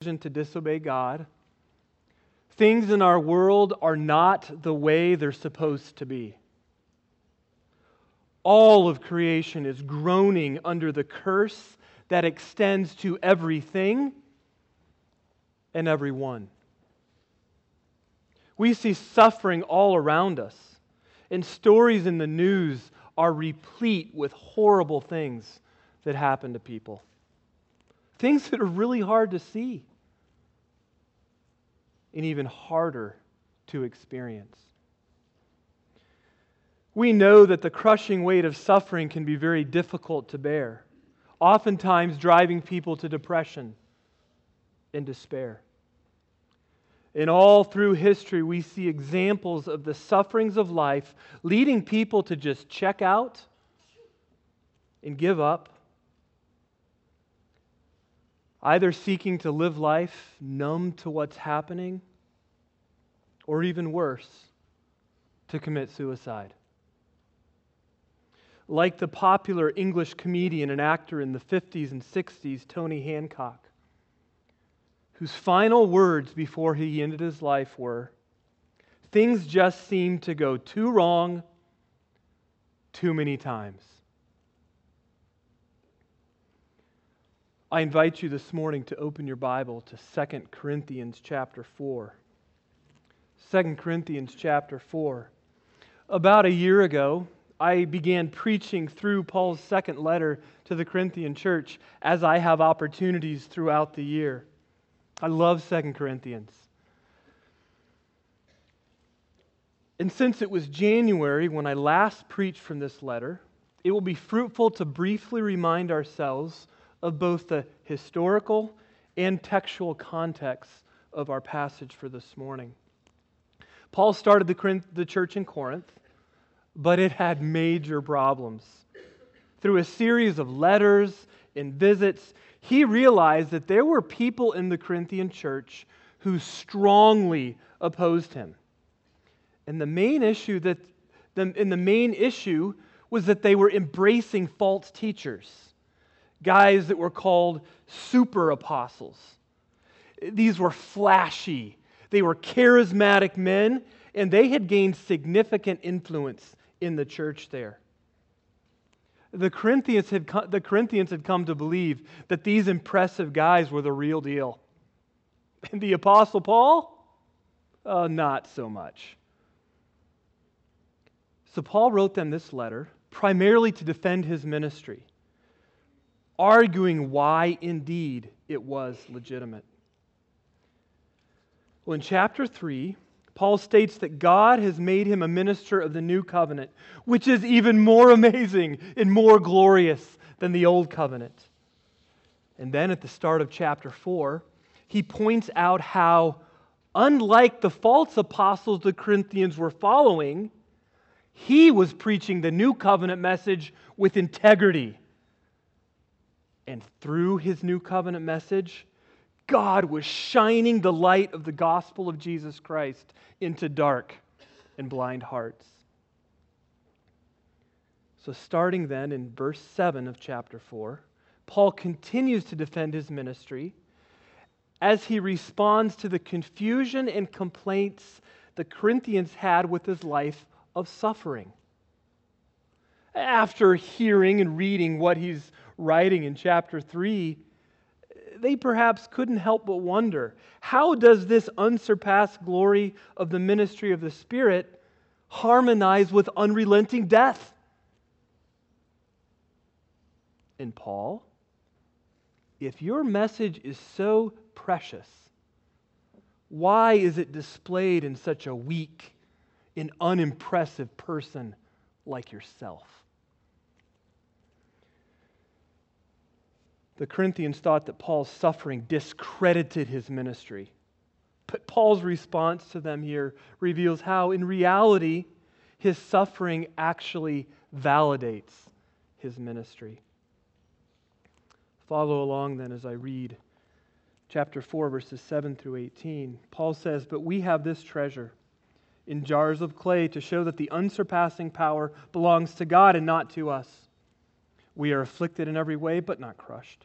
to disobey God. Things in our world are not the way they're supposed to be. All of creation is groaning under the curse that extends to everything and everyone. We see suffering all around us, and stories in the news are replete with horrible things that happen to people. Things that are really hard to see and even harder to experience. We know that the crushing weight of suffering can be very difficult to bear, oftentimes driving people to depression and despair. And all through history, we see examples of the sufferings of life leading people to just check out and give up either seeking to live life numb to what's happening, or even worse, to commit suicide. Like the popular English comedian and actor in the 50s and 60s, Tony Hancock, whose final words before he ended his life were Things just seem to go too wrong too many times. I invite you this morning to open your Bible to 2 Corinthians chapter 4. 2 Corinthians chapter 4. About a year ago, I began preaching through Paul's second letter to the Corinthian church as I have opportunities throughout the year. I love 2 Corinthians. And since it was January when I last preached from this letter, it will be fruitful to briefly remind ourselves of both the historical and textual context of our passage for this morning. Paul started the, the church in Corinth, but it had major problems. Through a series of letters and visits, he realized that there were people in the Corinthian church who strongly opposed him. And the main issue that the, and the main issue was that they were embracing false teachers guys that were called super apostles. These were flashy, they were charismatic men, and they had gained significant influence in the church there. The Corinthians, had, the Corinthians had come to believe that these impressive guys were the real deal. And the Apostle Paul? Uh, not so much. So Paul wrote them this letter primarily to defend his ministry arguing why indeed it was legitimate. Well, in chapter 3, Paul states that God has made him a minister of the new covenant, which is even more amazing and more glorious than the old covenant. And then at the start of chapter 4, he points out how, unlike the false apostles the Corinthians were following, he was preaching the new covenant message with integrity and through his new covenant message, God was shining the light of the gospel of Jesus Christ into dark and blind hearts. So, starting then in verse 7 of chapter 4, Paul continues to defend his ministry as he responds to the confusion and complaints the Corinthians had with his life of suffering. After hearing and reading what he's writing in chapter 3, they perhaps couldn't help but wonder how does this unsurpassed glory of the ministry of the Spirit harmonize with unrelenting death? And Paul, if your message is so precious, why is it displayed in such a weak and unimpressive person like yourself? The Corinthians thought that Paul's suffering discredited his ministry. But Paul's response to them here reveals how, in reality, his suffering actually validates his ministry. Follow along then as I read chapter 4, verses 7 through 18. Paul says, But we have this treasure in jars of clay to show that the unsurpassing power belongs to God and not to us. We are afflicted in every way, but not crushed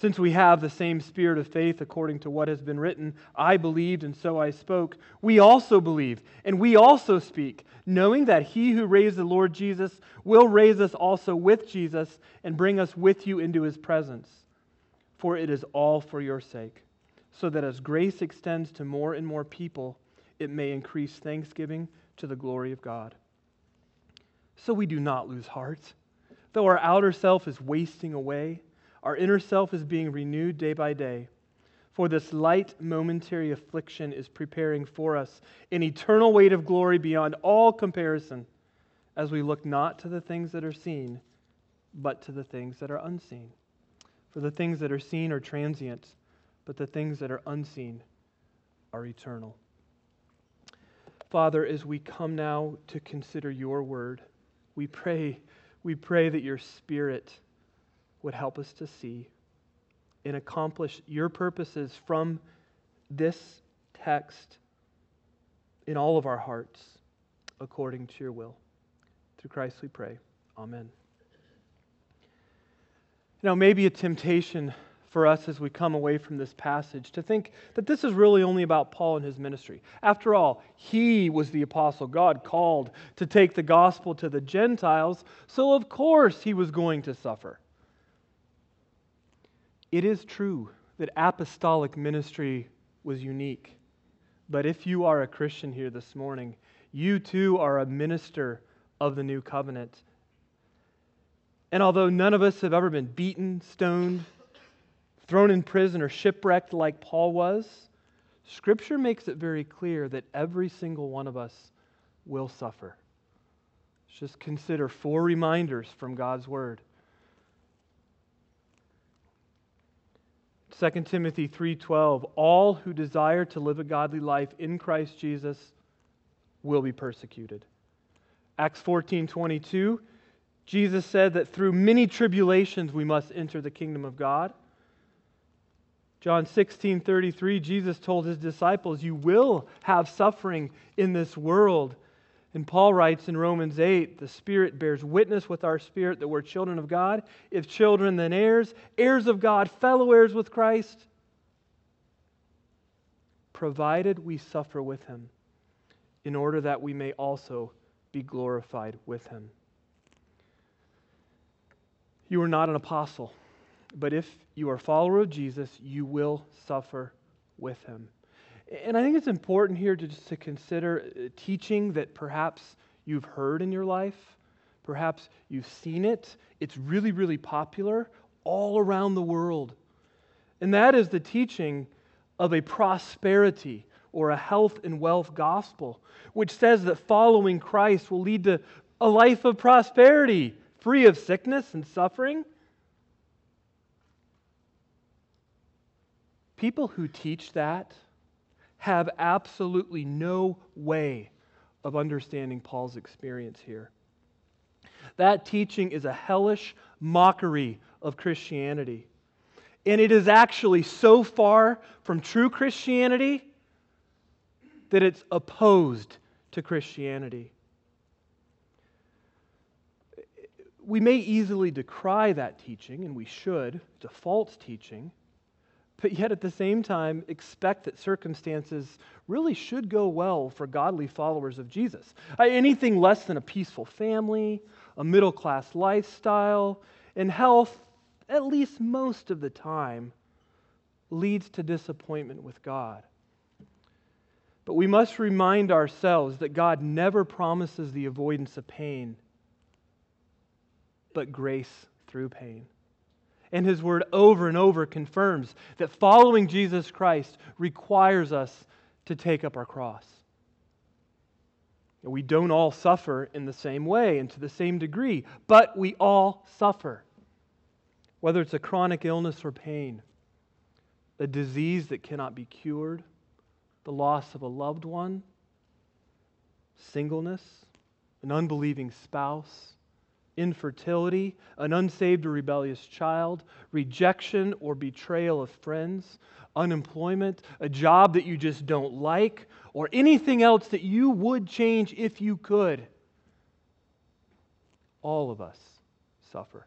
Since we have the same spirit of faith according to what has been written, I believed and so I spoke, we also believe and we also speak, knowing that he who raised the Lord Jesus will raise us also with Jesus and bring us with you into his presence. For it is all for your sake, so that as grace extends to more and more people, it may increase thanksgiving to the glory of God. So we do not lose heart, though our outer self is wasting away our inner self is being renewed day by day. For this light momentary affliction is preparing for us an eternal weight of glory beyond all comparison as we look not to the things that are seen, but to the things that are unseen. For the things that are seen are transient, but the things that are unseen are eternal. Father, as we come now to consider your word, we pray, we pray that your spirit would help us to see and accomplish your purposes from this text in all of our hearts according to your will. Through Christ we pray. Amen. Now, maybe a temptation for us as we come away from this passage to think that this is really only about Paul and his ministry. After all, he was the apostle God called to take the gospel to the Gentiles, so of course he was going to suffer. It is true that apostolic ministry was unique. But if you are a Christian here this morning, you too are a minister of the new covenant. And although none of us have ever been beaten, stoned, thrown in prison, or shipwrecked like Paul was, Scripture makes it very clear that every single one of us will suffer. Just consider four reminders from God's Word. 2 Timothy 3:12 All who desire to live a godly life in Christ Jesus will be persecuted. Acts 14:22 Jesus said that through many tribulations we must enter the kingdom of God. John 16:33 Jesus told his disciples you will have suffering in this world and Paul writes in Romans 8 the Spirit bears witness with our spirit that we're children of God. If children, then heirs, heirs of God, fellow heirs with Christ, provided we suffer with him, in order that we may also be glorified with him. You are not an apostle, but if you are a follower of Jesus, you will suffer with him. And I think it's important here to just to consider uh, teaching that perhaps you've heard in your life, perhaps you've seen it. It's really, really popular all around the world. And that is the teaching of a prosperity or a health and wealth gospel, which says that following Christ will lead to a life of prosperity, free of sickness and suffering. People who teach that have absolutely no way of understanding Paul's experience here. That teaching is a hellish mockery of Christianity. And it is actually so far from true Christianity that it's opposed to Christianity. We may easily decry that teaching, and we should. It's a false teaching but yet at the same time expect that circumstances really should go well for godly followers of Jesus. Uh, anything less than a peaceful family, a middle class lifestyle, and health, at least most of the time, leads to disappointment with God. But we must remind ourselves that God never promises the avoidance of pain, but grace through pain. And his word over and over confirms that following Jesus Christ requires us to take up our cross. We don't all suffer in the same way and to the same degree, but we all suffer. Whether it's a chronic illness or pain, a disease that cannot be cured, the loss of a loved one, singleness, an unbelieving spouse, infertility, an unsaved or rebellious child, rejection or betrayal of friends, unemployment, a job that you just don't like, or anything else that you would change if you could. All of us suffer.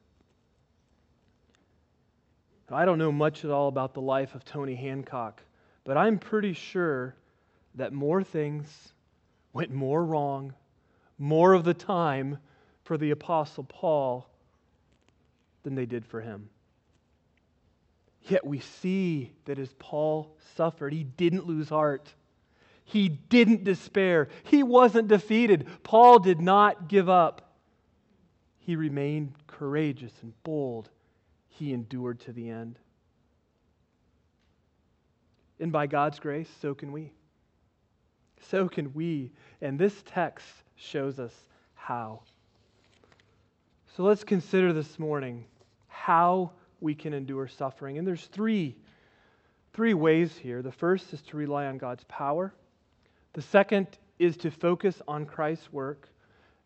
I don't know much at all about the life of Tony Hancock, but I'm pretty sure that more things went more wrong more of the time for the Apostle Paul than they did for him. Yet we see that as Paul suffered, he didn't lose heart. He didn't despair. He wasn't defeated. Paul did not give up. He remained courageous and bold. He endured to the end. And by God's grace, so can we. So can we. And this text shows us how. So let's consider this morning how we can endure suffering. And there's three, three ways here. The first is to rely on God's power. The second is to focus on Christ's work.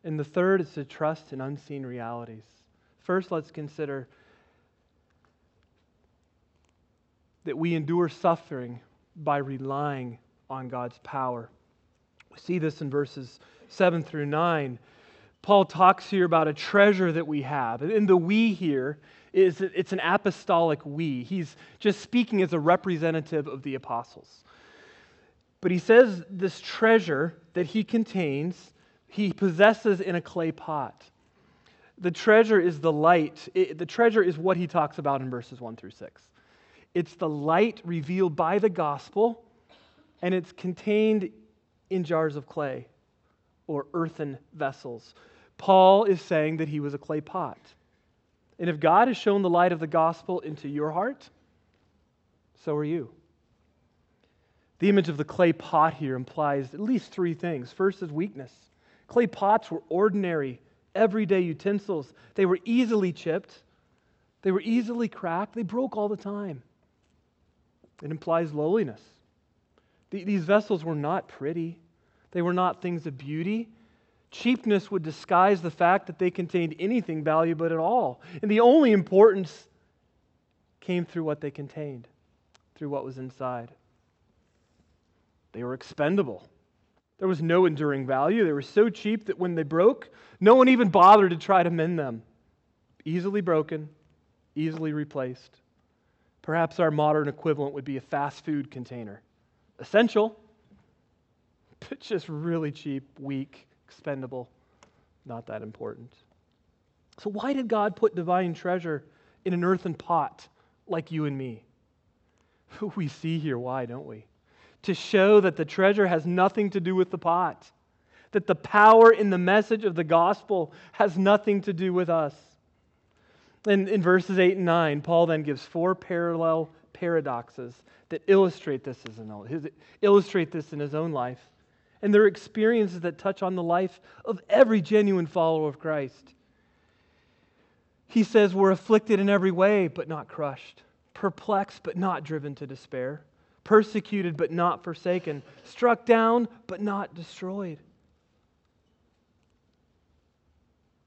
And the third is to trust in unseen realities. First, let's consider that we endure suffering by relying on God's power. We see this in verses 7 through 9. Paul talks here about a treasure that we have. And the we here is it's an apostolic we. He's just speaking as a representative of the apostles. But he says this treasure that he contains, he possesses in a clay pot. The treasure is the light. It, the treasure is what he talks about in verses 1 through 6. It's the light revealed by the gospel, and it's contained in jars of clay or earthen vessels. Paul is saying that he was a clay pot. And if God has shone the light of the gospel into your heart, so are you. The image of the clay pot here implies at least three things. First is weakness. Clay pots were ordinary, everyday utensils. They were easily chipped, they were easily cracked, they broke all the time. It implies lowliness. These vessels were not pretty, they were not things of beauty. Cheapness would disguise the fact that they contained anything valuable at all. And the only importance came through what they contained, through what was inside. They were expendable. There was no enduring value. They were so cheap that when they broke, no one even bothered to try to mend them. Easily broken, easily replaced. Perhaps our modern equivalent would be a fast food container. Essential, but just really cheap, weak, expendable, not that important. So, why did God put divine treasure in an earthen pot like you and me? We see here why, don't we? To show that the treasure has nothing to do with the pot, that the power in the message of the gospel has nothing to do with us. And in verses 8 and 9, Paul then gives four parallel paradoxes that illustrate this, as an, illustrate this in his own life and they're experiences that touch on the life of every genuine follower of Christ. He says, We're afflicted in every way, but not crushed, perplexed, but not driven to despair, persecuted, but not forsaken, struck down, but not destroyed.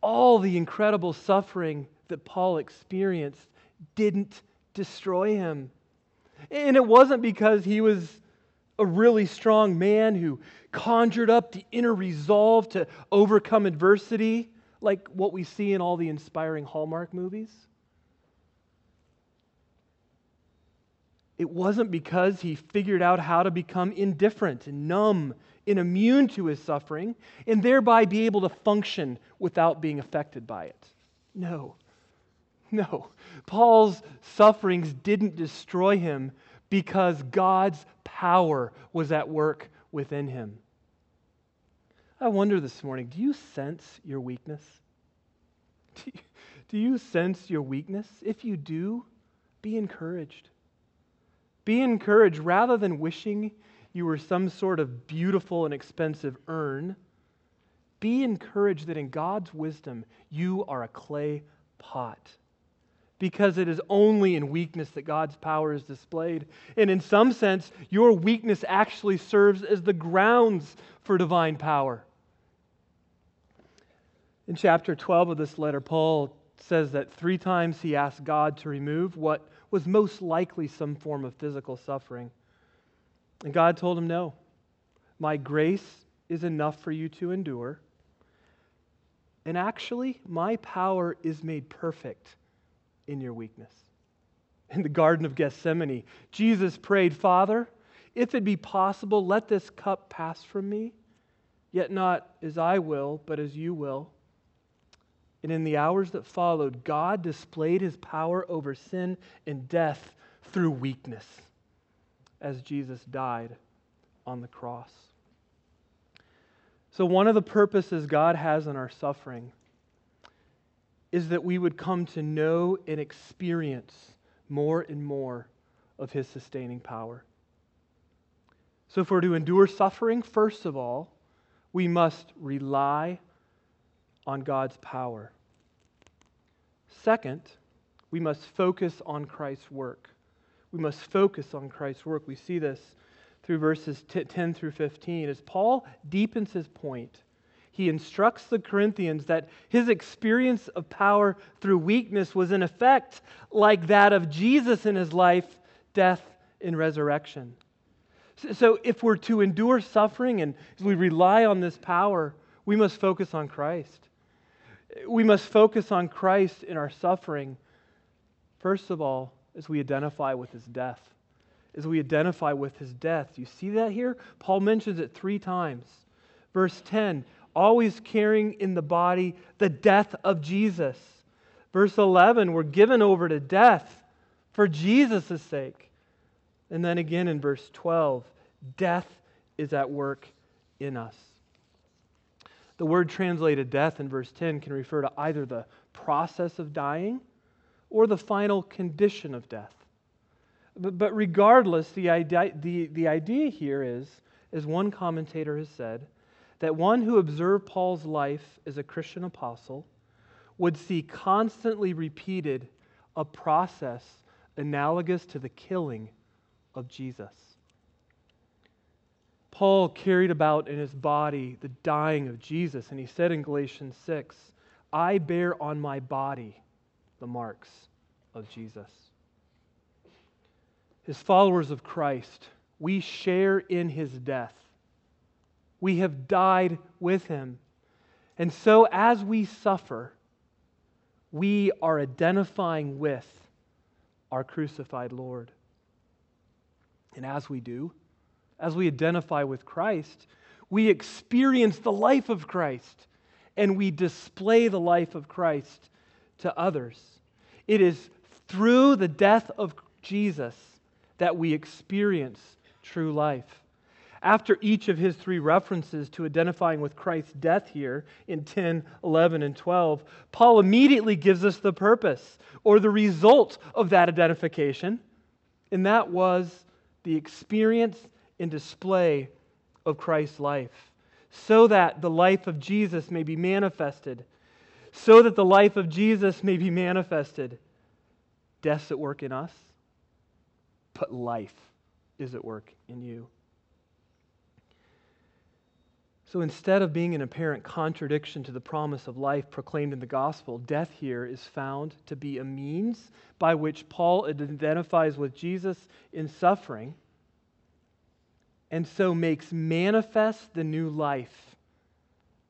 All the incredible suffering that Paul experienced didn't destroy him. And it wasn't because he was a really strong man who conjured up the inner resolve to overcome adversity, like what we see in all the inspiring Hallmark movies. It wasn't because he figured out how to become indifferent and numb and immune to his suffering and thereby be able to function without being affected by it. No. No. Paul's sufferings didn't destroy him because God's power was at work within him. I wonder this morning do you sense your weakness? Do you, do you sense your weakness? If you do, be encouraged. Be encouraged rather than wishing you were some sort of beautiful and expensive urn. Be encouraged that in God's wisdom, you are a clay pot. Because it is only in weakness that God's power is displayed. And in some sense, your weakness actually serves as the grounds for divine power. In chapter 12 of this letter, Paul says that three times he asked God to remove what was most likely some form of physical suffering. And God told him, No, my grace is enough for you to endure. And actually, my power is made perfect in your weakness. In the Garden of Gethsemane, Jesus prayed, Father, if it be possible, let this cup pass from me, yet not as I will, but as you will. And in the hours that followed, God displayed his power over sin and death through weakness as Jesus died on the cross. So, one of the purposes God has in our suffering is that we would come to know and experience more and more of His sustaining power. So, if we're to endure suffering, first of all, we must rely on God's power. Second, we must focus on Christ's work. We must focus on Christ's work. We see this through verses 10 through 15 as Paul deepens his point he instructs the Corinthians that his experience of power through weakness was in effect like that of Jesus in his life, death, and resurrection. So, if we're to endure suffering and we rely on this power, we must focus on Christ. We must focus on Christ in our suffering, first of all, as we identify with his death. As we identify with his death. You see that here? Paul mentions it three times. Verse 10 always carrying in the body the death of Jesus. Verse 11, we're given over to death for Jesus' sake. And then again in verse 12, death is at work in us. The word translated death in verse 10 can refer to either the process of dying or the final condition of death. But, but regardless, the idea, the, the idea here is, as one commentator has said, that one who observed Paul's life as a Christian apostle would see constantly repeated a process analogous to the killing of Jesus. Paul carried about in his body the dying of Jesus, and he said in Galatians 6, I bear on my body the marks of Jesus. As followers of Christ, we share in his death we have died with him. And so, as we suffer, we are identifying with our crucified Lord. And as we do, as we identify with Christ, we experience the life of Christ and we display the life of Christ to others. It is through the death of Jesus that we experience true life. After each of his three references to identifying with Christ's death here in 10, 11, and 12, Paul immediately gives us the purpose or the result of that identification, and that was the experience and display of Christ's life, so that the life of Jesus may be manifested. So that the life of Jesus may be manifested. Death's at work in us, but life is at work in you. So instead of being an apparent contradiction to the promise of life proclaimed in the gospel, death here is found to be a means by which Paul identifies with Jesus in suffering and so makes manifest the new life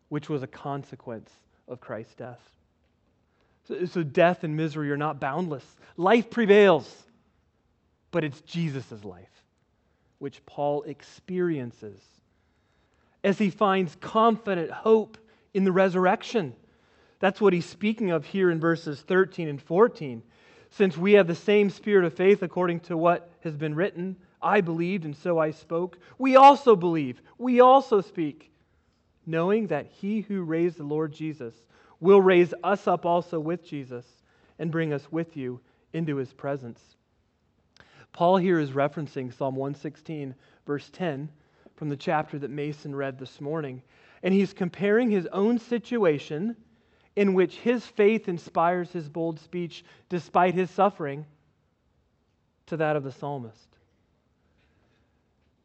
which was a consequence of Christ's death. So, so death and misery are not boundless. Life prevails, but it's Jesus' life which Paul experiences as he finds confident hope in the resurrection. That's what he's speaking of here in verses 13 and 14. Since we have the same spirit of faith according to what has been written, I believed and so I spoke. We also believe, we also speak, knowing that he who raised the Lord Jesus will raise us up also with Jesus and bring us with you into his presence. Paul here is referencing Psalm 116, verse 10, from the chapter that Mason read this morning. And he's comparing his own situation in which his faith inspires his bold speech despite his suffering to that of the psalmist.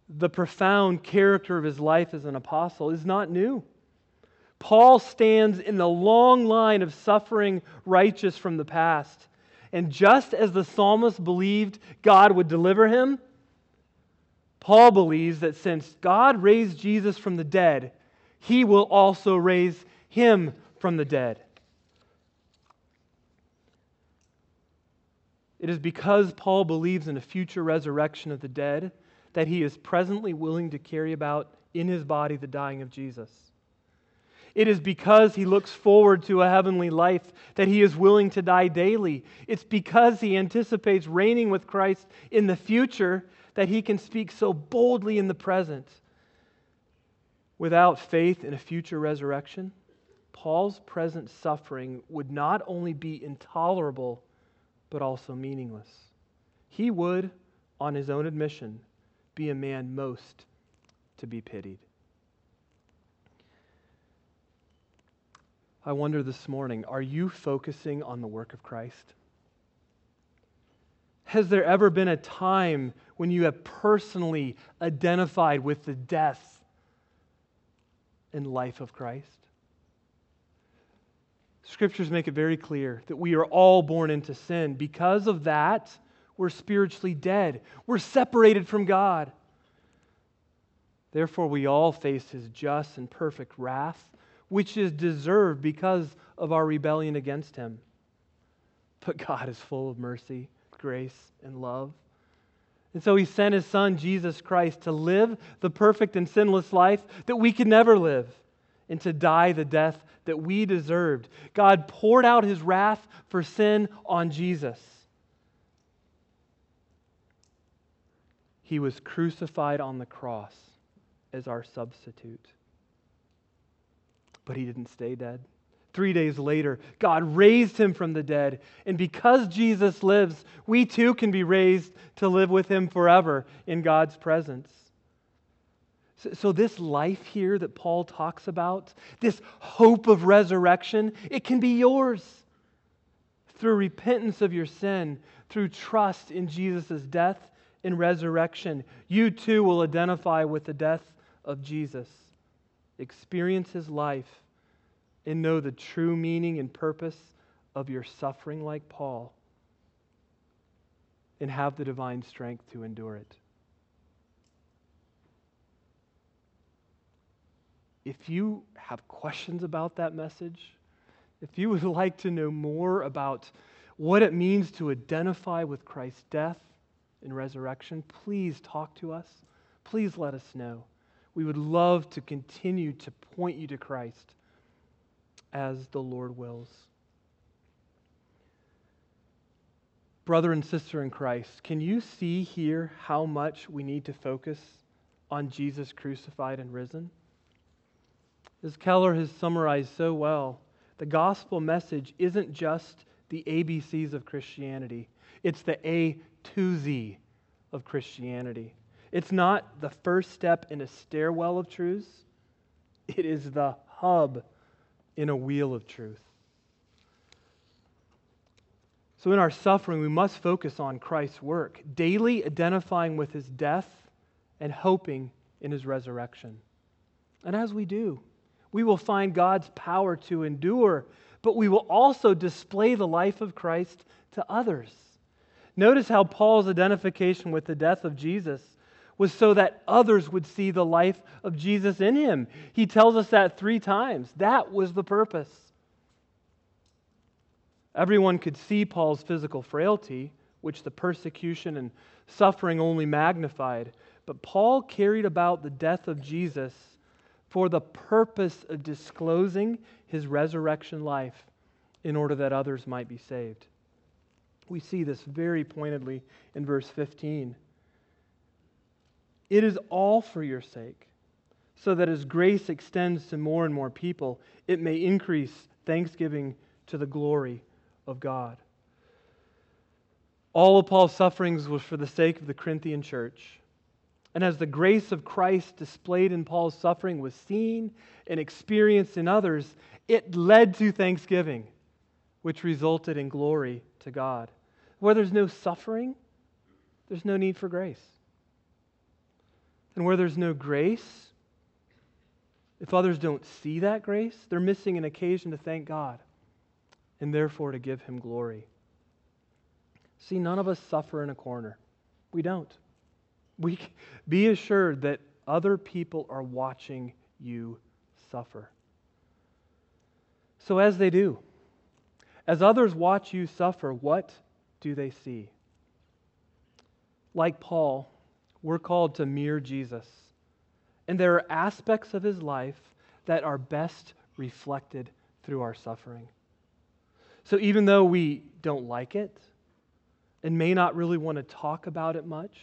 The profound character of his life as an apostle is not new. Paul stands in the long line of suffering righteous from the past. And just as the psalmist believed God would deliver him, Paul believes that since God raised Jesus from the dead, he will also raise him from the dead. It is because Paul believes in a future resurrection of the dead that he is presently willing to carry about in his body the dying of Jesus. It is because he looks forward to a heavenly life that he is willing to die daily. It's because he anticipates reigning with Christ in the future that he can speak so boldly in the present. Without faith in a future resurrection, Paul's present suffering would not only be intolerable, but also meaningless. He would, on his own admission, be a man most to be pitied. I wonder this morning are you focusing on the work of Christ? Has there ever been a time when you have personally identified with the death and life of Christ? Scriptures make it very clear that we are all born into sin. Because of that, we're spiritually dead. We're separated from God. Therefore, we all face his just and perfect wrath which is deserved because of our rebellion against him. But God is full of mercy, grace, and love. And so he sent his son, Jesus Christ, to live the perfect and sinless life that we could never live and to die the death that we deserved. God poured out his wrath for sin on Jesus. He was crucified on the cross as our substitute but he didn't stay dead. Three days later, God raised him from the dead. And because Jesus lives, we too can be raised to live with him forever in God's presence. So, so, this life here that Paul talks about, this hope of resurrection, it can be yours through repentance of your sin, through trust in Jesus' death and resurrection. You too will identify with the death of Jesus experience his life, and know the true meaning and purpose of your suffering like Paul, and have the divine strength to endure it. If you have questions about that message, if you would like to know more about what it means to identify with Christ's death and resurrection, please talk to us. Please let us know we would love to continue to point you to Christ as the Lord wills. Brother and sister in Christ, can you see here how much we need to focus on Jesus crucified and risen? As Keller has summarized so well, the gospel message isn't just the ABCs of Christianity, it's the A to Z of Christianity. It's not the first step in a stairwell of truths, it is the hub in a wheel of truth. So, in our suffering, we must focus on Christ's work, daily identifying with his death and hoping in his resurrection. And as we do, we will find God's power to endure, but we will also display the life of Christ to others. Notice how Paul's identification with the death of Jesus was so that others would see the life of Jesus in him. He tells us that three times. That was the purpose. Everyone could see Paul's physical frailty, which the persecution and suffering only magnified. But Paul carried about the death of Jesus for the purpose of disclosing his resurrection life in order that others might be saved. We see this very pointedly in verse 15. It is all for your sake, so that as grace extends to more and more people, it may increase thanksgiving to the glory of God. All of Paul's sufferings was for the sake of the Corinthian church. And as the grace of Christ displayed in Paul's suffering was seen and experienced in others, it led to thanksgiving, which resulted in glory to God. Where there's no suffering, there's no need for grace. And where there's no grace, if others don't see that grace, they're missing an occasion to thank God and therefore to give Him glory. See, none of us suffer in a corner. We don't. We be assured that other people are watching you suffer. So as they do, as others watch you suffer, what do they see? Like Paul, we're called to mirror Jesus. And there are aspects of his life that are best reflected through our suffering. So even though we don't like it and may not really want to talk about it much,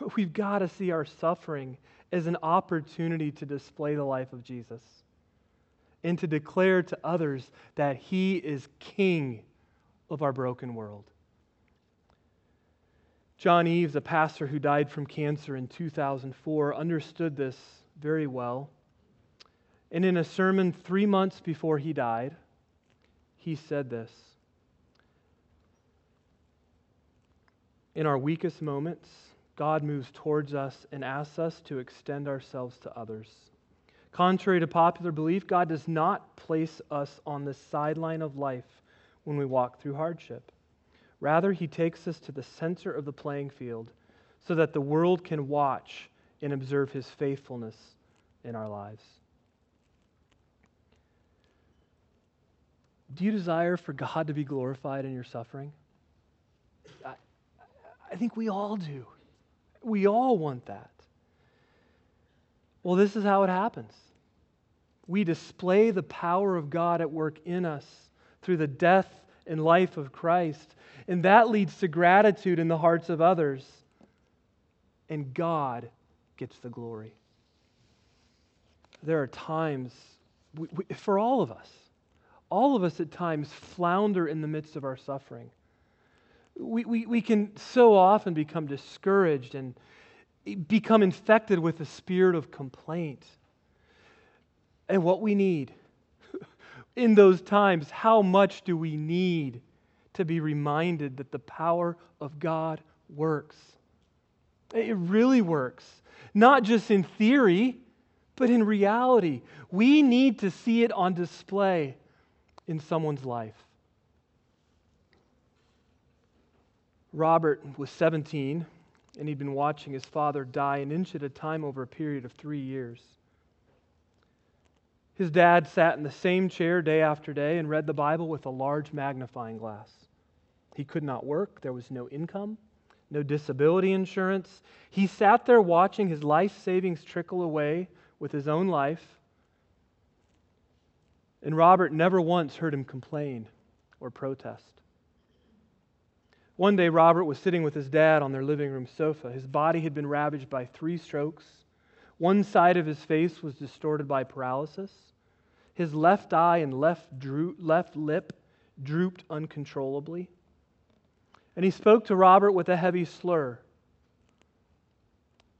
we've got to see our suffering as an opportunity to display the life of Jesus and to declare to others that he is king of our broken world. John Eves, a pastor who died from cancer in 2004, understood this very well. And in a sermon three months before he died, he said this In our weakest moments, God moves towards us and asks us to extend ourselves to others. Contrary to popular belief, God does not place us on the sideline of life when we walk through hardship. Rather, He takes us to the center of the playing field so that the world can watch and observe His faithfulness in our lives. Do you desire for God to be glorified in your suffering? I, I think we all do. We all want that. Well, this is how it happens. We display the power of God at work in us through the death and life of Christ. And that leads to gratitude in the hearts of others. And God gets the glory. There are times, we, we, for all of us, all of us at times flounder in the midst of our suffering. We, we, we can so often become discouraged and become infected with the spirit of complaint. And what we need in those times, how much do we need to be reminded that the power of God works? It really works, not just in theory, but in reality. We need to see it on display in someone's life. Robert was 17, and he'd been watching his father die an inch at a time over a period of three years. His dad sat in the same chair day after day and read the Bible with a large magnifying glass. He could not work, there was no income, no disability insurance. He sat there watching his life savings trickle away with his own life and Robert never once heard him complain or protest. One day, Robert was sitting with his dad on their living room sofa. His body had been ravaged by three strokes. One side of his face was distorted by paralysis. His left eye and left, left lip drooped uncontrollably. And he spoke to Robert with a heavy slur.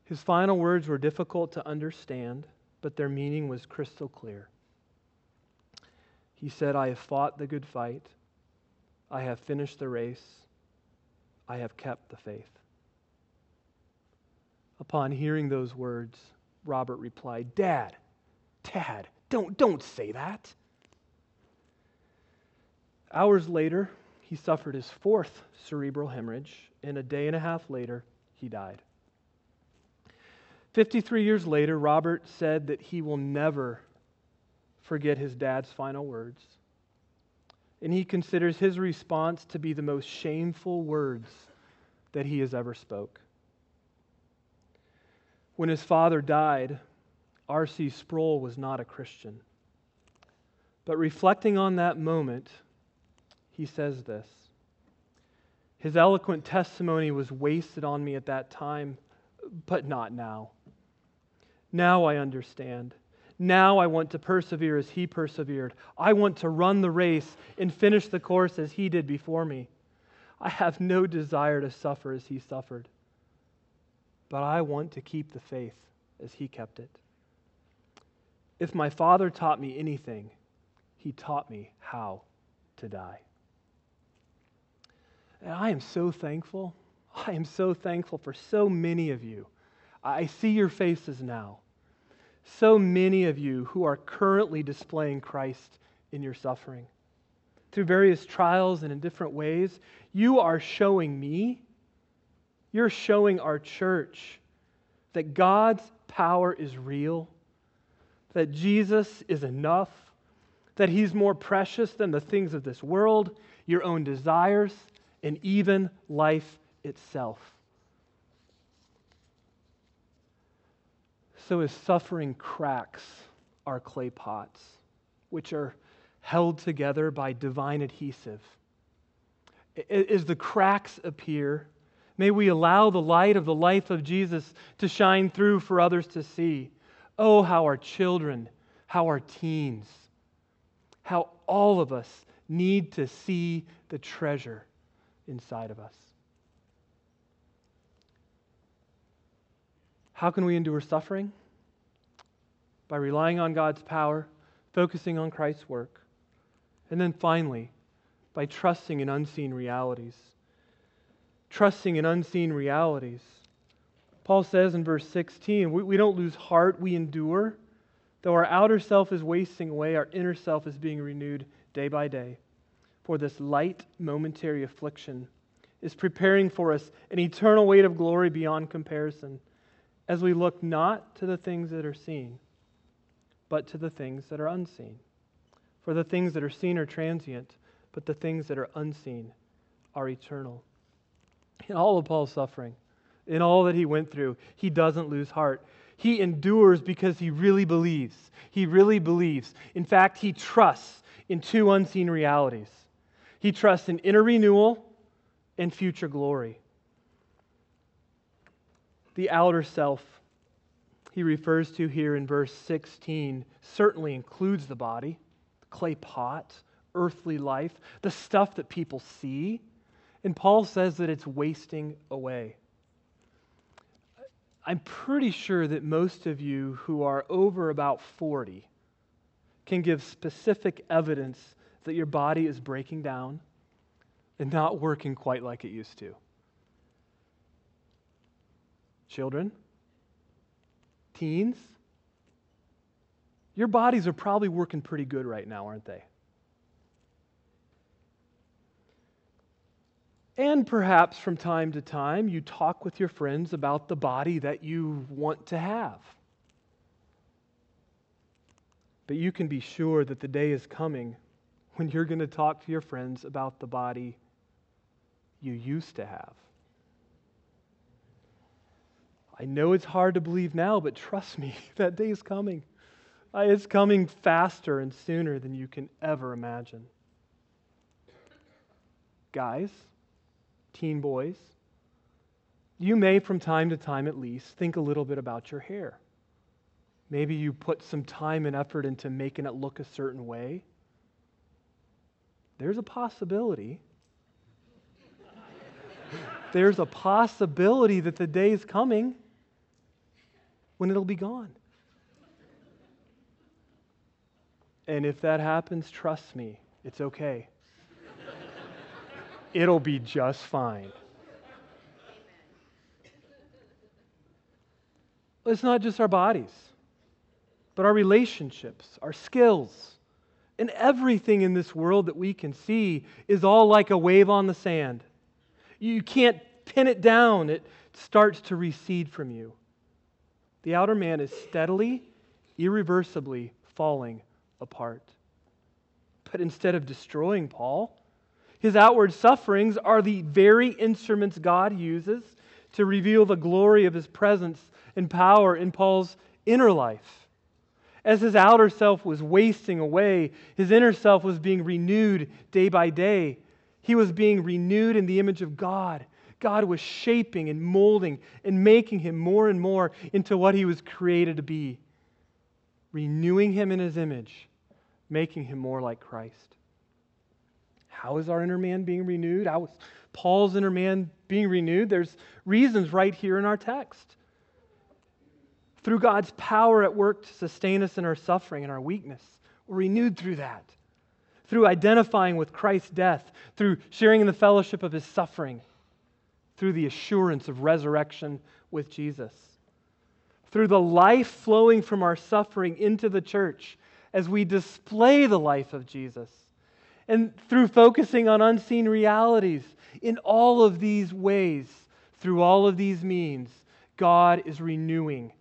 His final words were difficult to understand, but their meaning was crystal clear. He said, I have fought the good fight. I have finished the race. I have kept the faith. Upon hearing those words, Robert replied, Dad, Dad, don't, don't say that. Hours later, he suffered his fourth cerebral hemorrhage, and a day and a half later, he died. 53 years later, Robert said that he will never forget his dad's final words. And he considers his response to be the most shameful words that he has ever spoke. When his father died, R.C. Sproul was not a Christian. But reflecting on that moment, he says this His eloquent testimony was wasted on me at that time, but not now. Now I understand. Now I want to persevere as he persevered. I want to run the race and finish the course as he did before me. I have no desire to suffer as he suffered. but I want to keep the faith as he kept it. If my father taught me anything, he taught me how to die. And I am so thankful. I am so thankful for so many of you. I see your faces now. So many of you who are currently displaying Christ in your suffering. Through various trials and in different ways, you are showing me, you're showing our church that God's power is real, that Jesus is enough, that He's more precious than the things of this world, your own desires, and even life itself. So, as suffering cracks our clay pots, which are held together by divine adhesive, as the cracks appear, may we allow the light of the life of Jesus to shine through for others to see. Oh, how our children, how our teens, how all of us need to see the treasure inside of us. How can we endure suffering? By relying on God's power, focusing on Christ's work, and then finally, by trusting in unseen realities. Trusting in unseen realities. Paul says in verse 16, we, we don't lose heart, we endure. Though our outer self is wasting away, our inner self is being renewed day by day. For this light, momentary affliction is preparing for us an eternal weight of glory beyond comparison as we look not to the things that are seen, but to the things that are unseen. For the things that are seen are transient, but the things that are unseen are eternal. In all of Paul's suffering, in all that he went through, he doesn't lose heart. He endures because he really believes. He really believes. In fact, he trusts in two unseen realities. He trusts in inner renewal and future glory. The outer self he refers to here in verse 16 certainly includes the body, the clay pot, earthly life, the stuff that people see. And Paul says that it's wasting away. I'm pretty sure that most of you who are over about 40 can give specific evidence that your body is breaking down and not working quite like it used to. Children, teens, your bodies are probably working pretty good right now, aren't they? And perhaps from time to time, you talk with your friends about the body that you want to have. But you can be sure that the day is coming when you're going to talk to your friends about the body you used to have. I know it's hard to believe now, but trust me, that day is coming. Uh, it's coming faster and sooner than you can ever imagine. Guys, teen boys, you may from time to time at least think a little bit about your hair. Maybe you put some time and effort into making it look a certain way. There's a possibility. There's a possibility that the day is coming when it'll be gone. And if that happens, trust me, it's okay. It'll be just fine. It's not just our bodies, but our relationships, our skills, and everything in this world that we can see is all like a wave on the sand. You can't pin it down, it starts to recede from you. The outer man is steadily, irreversibly falling apart. But instead of destroying Paul, his outward sufferings are the very instruments God uses to reveal the glory of his presence and power in Paul's inner life. As his outer self was wasting away, his inner self was being renewed day by day. He was being renewed in the image of God God was shaping and molding and making him more and more into what he was created to be, renewing him in his image, making him more like Christ. How is our inner man being renewed? How is Paul's inner man being renewed? There's reasons right here in our text. Through God's power at work to sustain us in our suffering and our weakness. We're renewed through that. Through identifying with Christ's death, through sharing in the fellowship of his suffering, through the assurance of resurrection with Jesus. Through the life flowing from our suffering into the church as we display the life of Jesus. And through focusing on unseen realities in all of these ways, through all of these means, God is renewing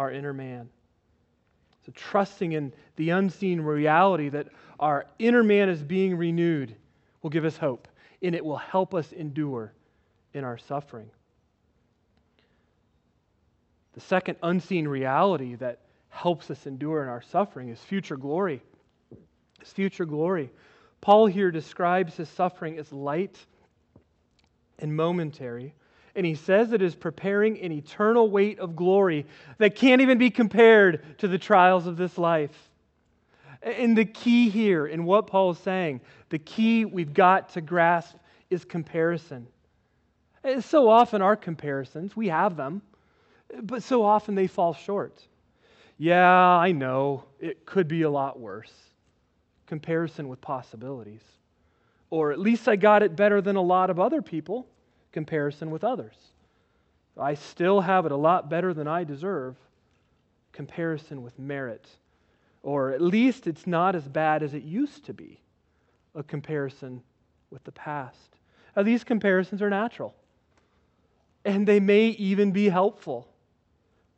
our inner man. So, trusting in the unseen reality that our inner man is being renewed will give us hope, and it will help us endure in our suffering. The second unseen reality that helps us endure in our suffering is future glory. It's future glory. Paul here describes his suffering as light and momentary, and he says it is preparing an eternal weight of glory that can't even be compared to the trials of this life. And the key here in what Paul is saying, the key we've got to grasp is comparison. And so often, our comparisons, we have them, but so often they fall short. Yeah, I know, it could be a lot worse. Comparison with possibilities. Or at least I got it better than a lot of other people comparison with others. I still have it a lot better than I deserve. Comparison with merit. Or at least it's not as bad as it used to be. A comparison with the past. Now, these comparisons are natural, and they may even be helpful.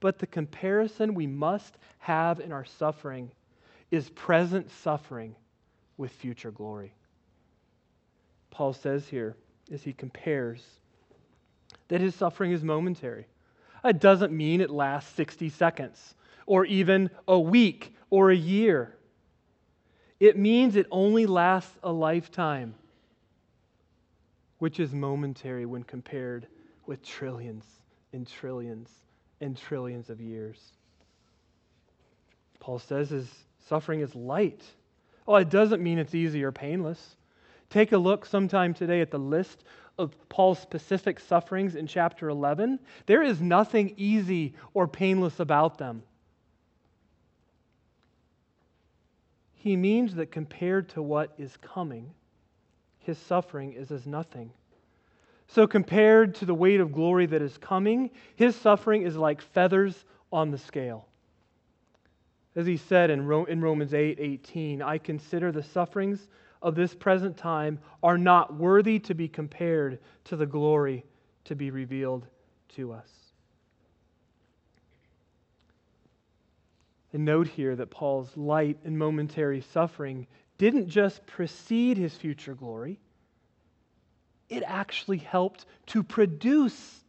But the comparison we must have in our suffering is present suffering with future glory. Paul says here as he compares that his suffering is momentary. It doesn't mean it lasts 60 seconds or even a week or a year. It means it only lasts a lifetime, which is momentary when compared with trillions and trillions and trillions of years. Paul says his suffering is light. Oh, it doesn't mean it's easy or painless. Take a look sometime today at the list of Paul's specific sufferings in chapter 11, there is nothing easy or painless about them. He means that compared to what is coming, his suffering is as nothing. So, compared to the weight of glory that is coming, his suffering is like feathers on the scale. As he said in, Romans 8 18, I consider the sufferings of this present time are not worthy to be compared to the glory to be revealed to us. And note here that Paul's light and momentary suffering didn't just precede his future glory, it actually helped to produce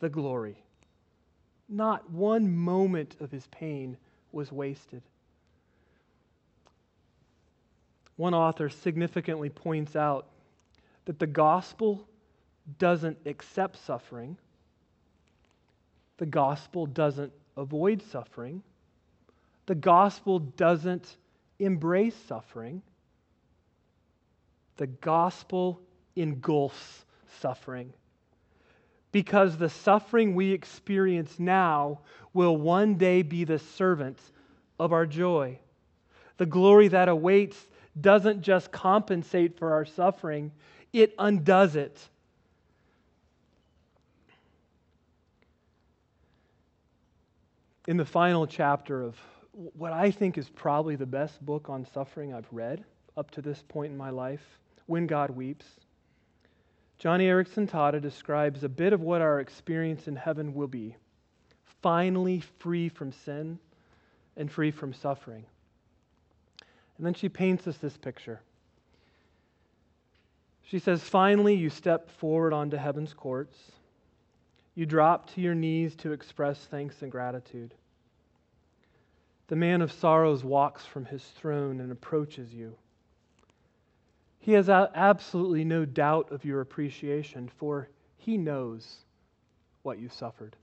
the glory. Not one moment of his pain was wasted. One author significantly points out that the gospel doesn't accept suffering, the gospel doesn't avoid suffering, the gospel doesn't embrace suffering. The gospel engulfs suffering. Because the suffering we experience now will one day be the servant of our joy. The glory that awaits doesn't just compensate for our suffering, it undoes it. In the final chapter of what I think is probably the best book on suffering I've read up to this point in my life, When God Weeps, Joni Eareckson Tada describes a bit of what our experience in heaven will be finally free from sin and free from suffering. And then she paints us this picture. She says, Finally, you step forward onto heaven's courts. You drop to your knees to express thanks and gratitude. The man of sorrows walks from his throne and approaches you. He has absolutely no doubt of your appreciation, for he knows what you suffered.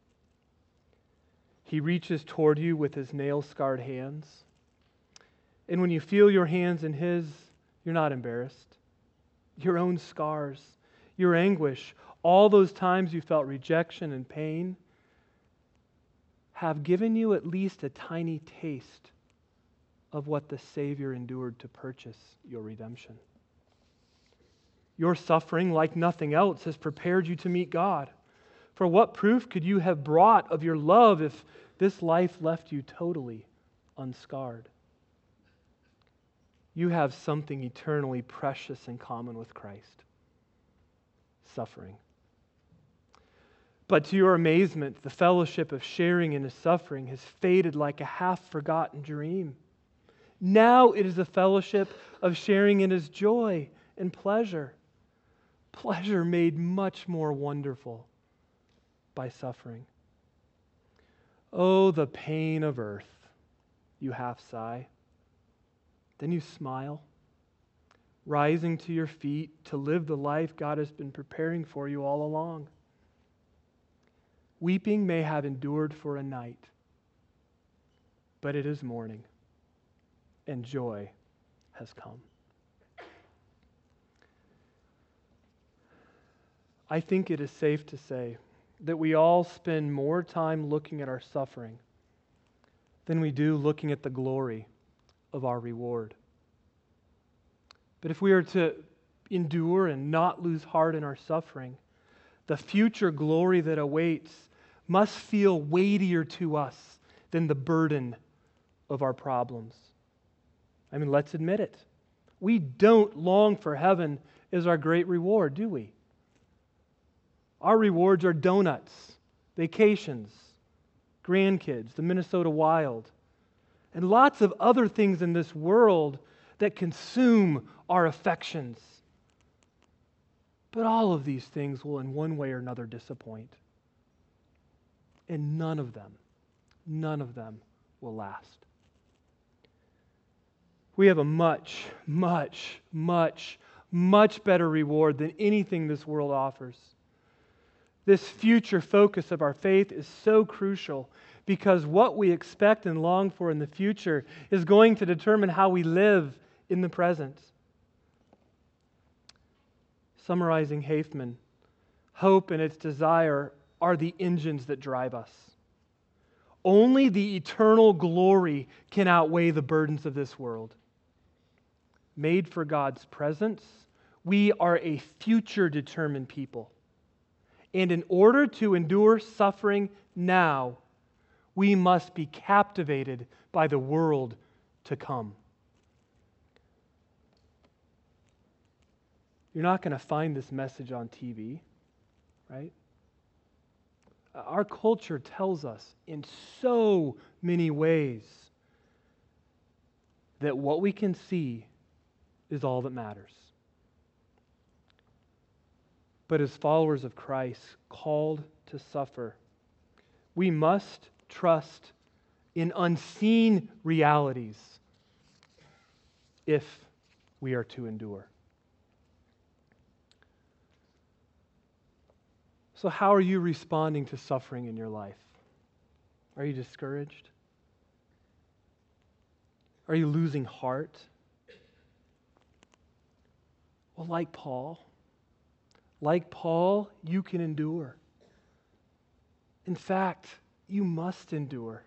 He reaches toward you with his nail scarred hands and when you feel your hands in His, you're not embarrassed. Your own scars, your anguish, all those times you felt rejection and pain have given you at least a tiny taste of what the Savior endured to purchase your redemption. Your suffering, like nothing else, has prepared you to meet God. For what proof could you have brought of your love if this life left you totally unscarred? You have something eternally precious in common with Christ suffering. But to your amazement, the fellowship of sharing in his suffering has faded like a half forgotten dream. Now it is a fellowship of sharing in his joy and pleasure. Pleasure made much more wonderful by suffering. Oh, the pain of earth, you half sigh. Then you smile, rising to your feet to live the life God has been preparing for you all along. Weeping may have endured for a night, but it is morning and joy has come. I think it is safe to say that we all spend more time looking at our suffering than we do looking at the glory of our reward. But if we are to endure and not lose heart in our suffering, the future glory that awaits must feel weightier to us than the burden of our problems. I mean, let's admit it. We don't long for heaven as our great reward, do we? Our rewards are donuts, vacations, grandkids, the Minnesota Wild, and lots of other things in this world that consume our affections. But all of these things will, in one way or another, disappoint. And none of them, none of them will last we have a much, much, much, much better reward than anything this world offers. This future focus of our faith is so crucial because what we expect and long for in the future is going to determine how we live in the present. Summarizing Hafemann, hope and its desire are the engines that drive us. Only the eternal glory can outweigh the burdens of this world made for God's presence, we are a future determined people. And in order to endure suffering now, we must be captivated by the world to come. You're not going to find this message on TV, right? Our culture tells us in so many ways that what we can see is all that matters. But as followers of Christ, called to suffer, we must trust in unseen realities if we are to endure. So, how are you responding to suffering in your life? Are you discouraged? Are you losing heart? Well, like Paul, like Paul, you can endure. In fact, you must endure.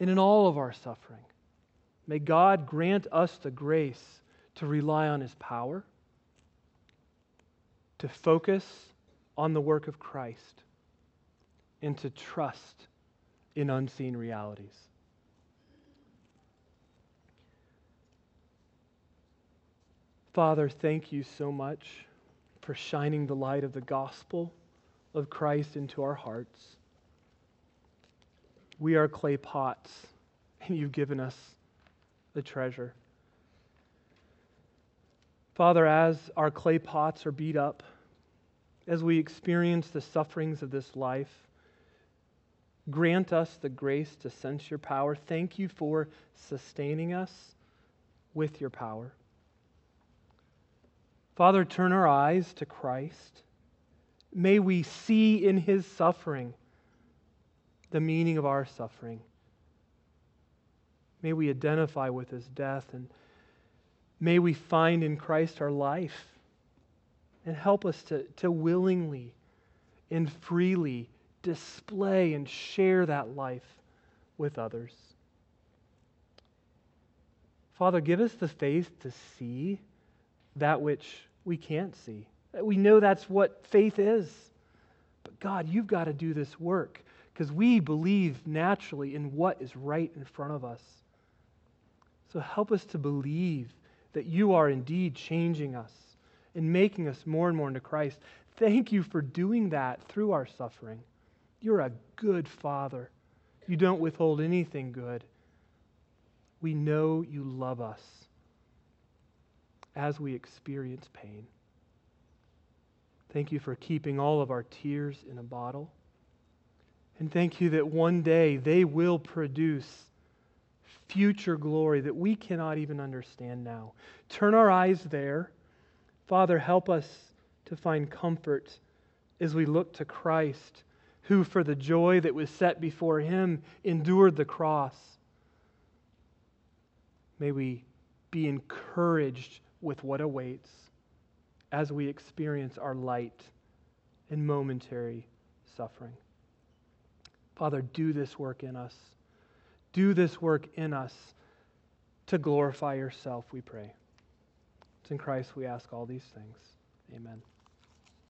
And in all of our suffering, may God grant us the grace to rely on His power, to focus on the work of Christ, and to trust in unseen realities. Father, thank you so much for shining the light of the gospel of Christ into our hearts. We are clay pots, and you've given us the treasure. Father, as our clay pots are beat up, as we experience the sufferings of this life, grant us the grace to sense your power. Thank you for sustaining us with your power. Father, turn our eyes to Christ. May we see in his suffering the meaning of our suffering. May we identify with his death and may we find in Christ our life and help us to, to willingly and freely display and share that life with others. Father, give us the faith to see that which we can't see. We know that's what faith is. But God, you've got to do this work because we believe naturally in what is right in front of us. So help us to believe that you are indeed changing us and making us more and more into Christ. Thank you for doing that through our suffering. You're a good Father. You don't withhold anything good. We know you love us as we experience pain. Thank you for keeping all of our tears in a bottle. And thank you that one day they will produce future glory that we cannot even understand now. Turn our eyes there. Father, help us to find comfort as we look to Christ, who, for the joy that was set before him, endured the cross. May we be encouraged with what awaits as we experience our light and momentary suffering. Father, do this work in us. Do this work in us to glorify yourself, we pray. It's in Christ we ask all these things. Amen.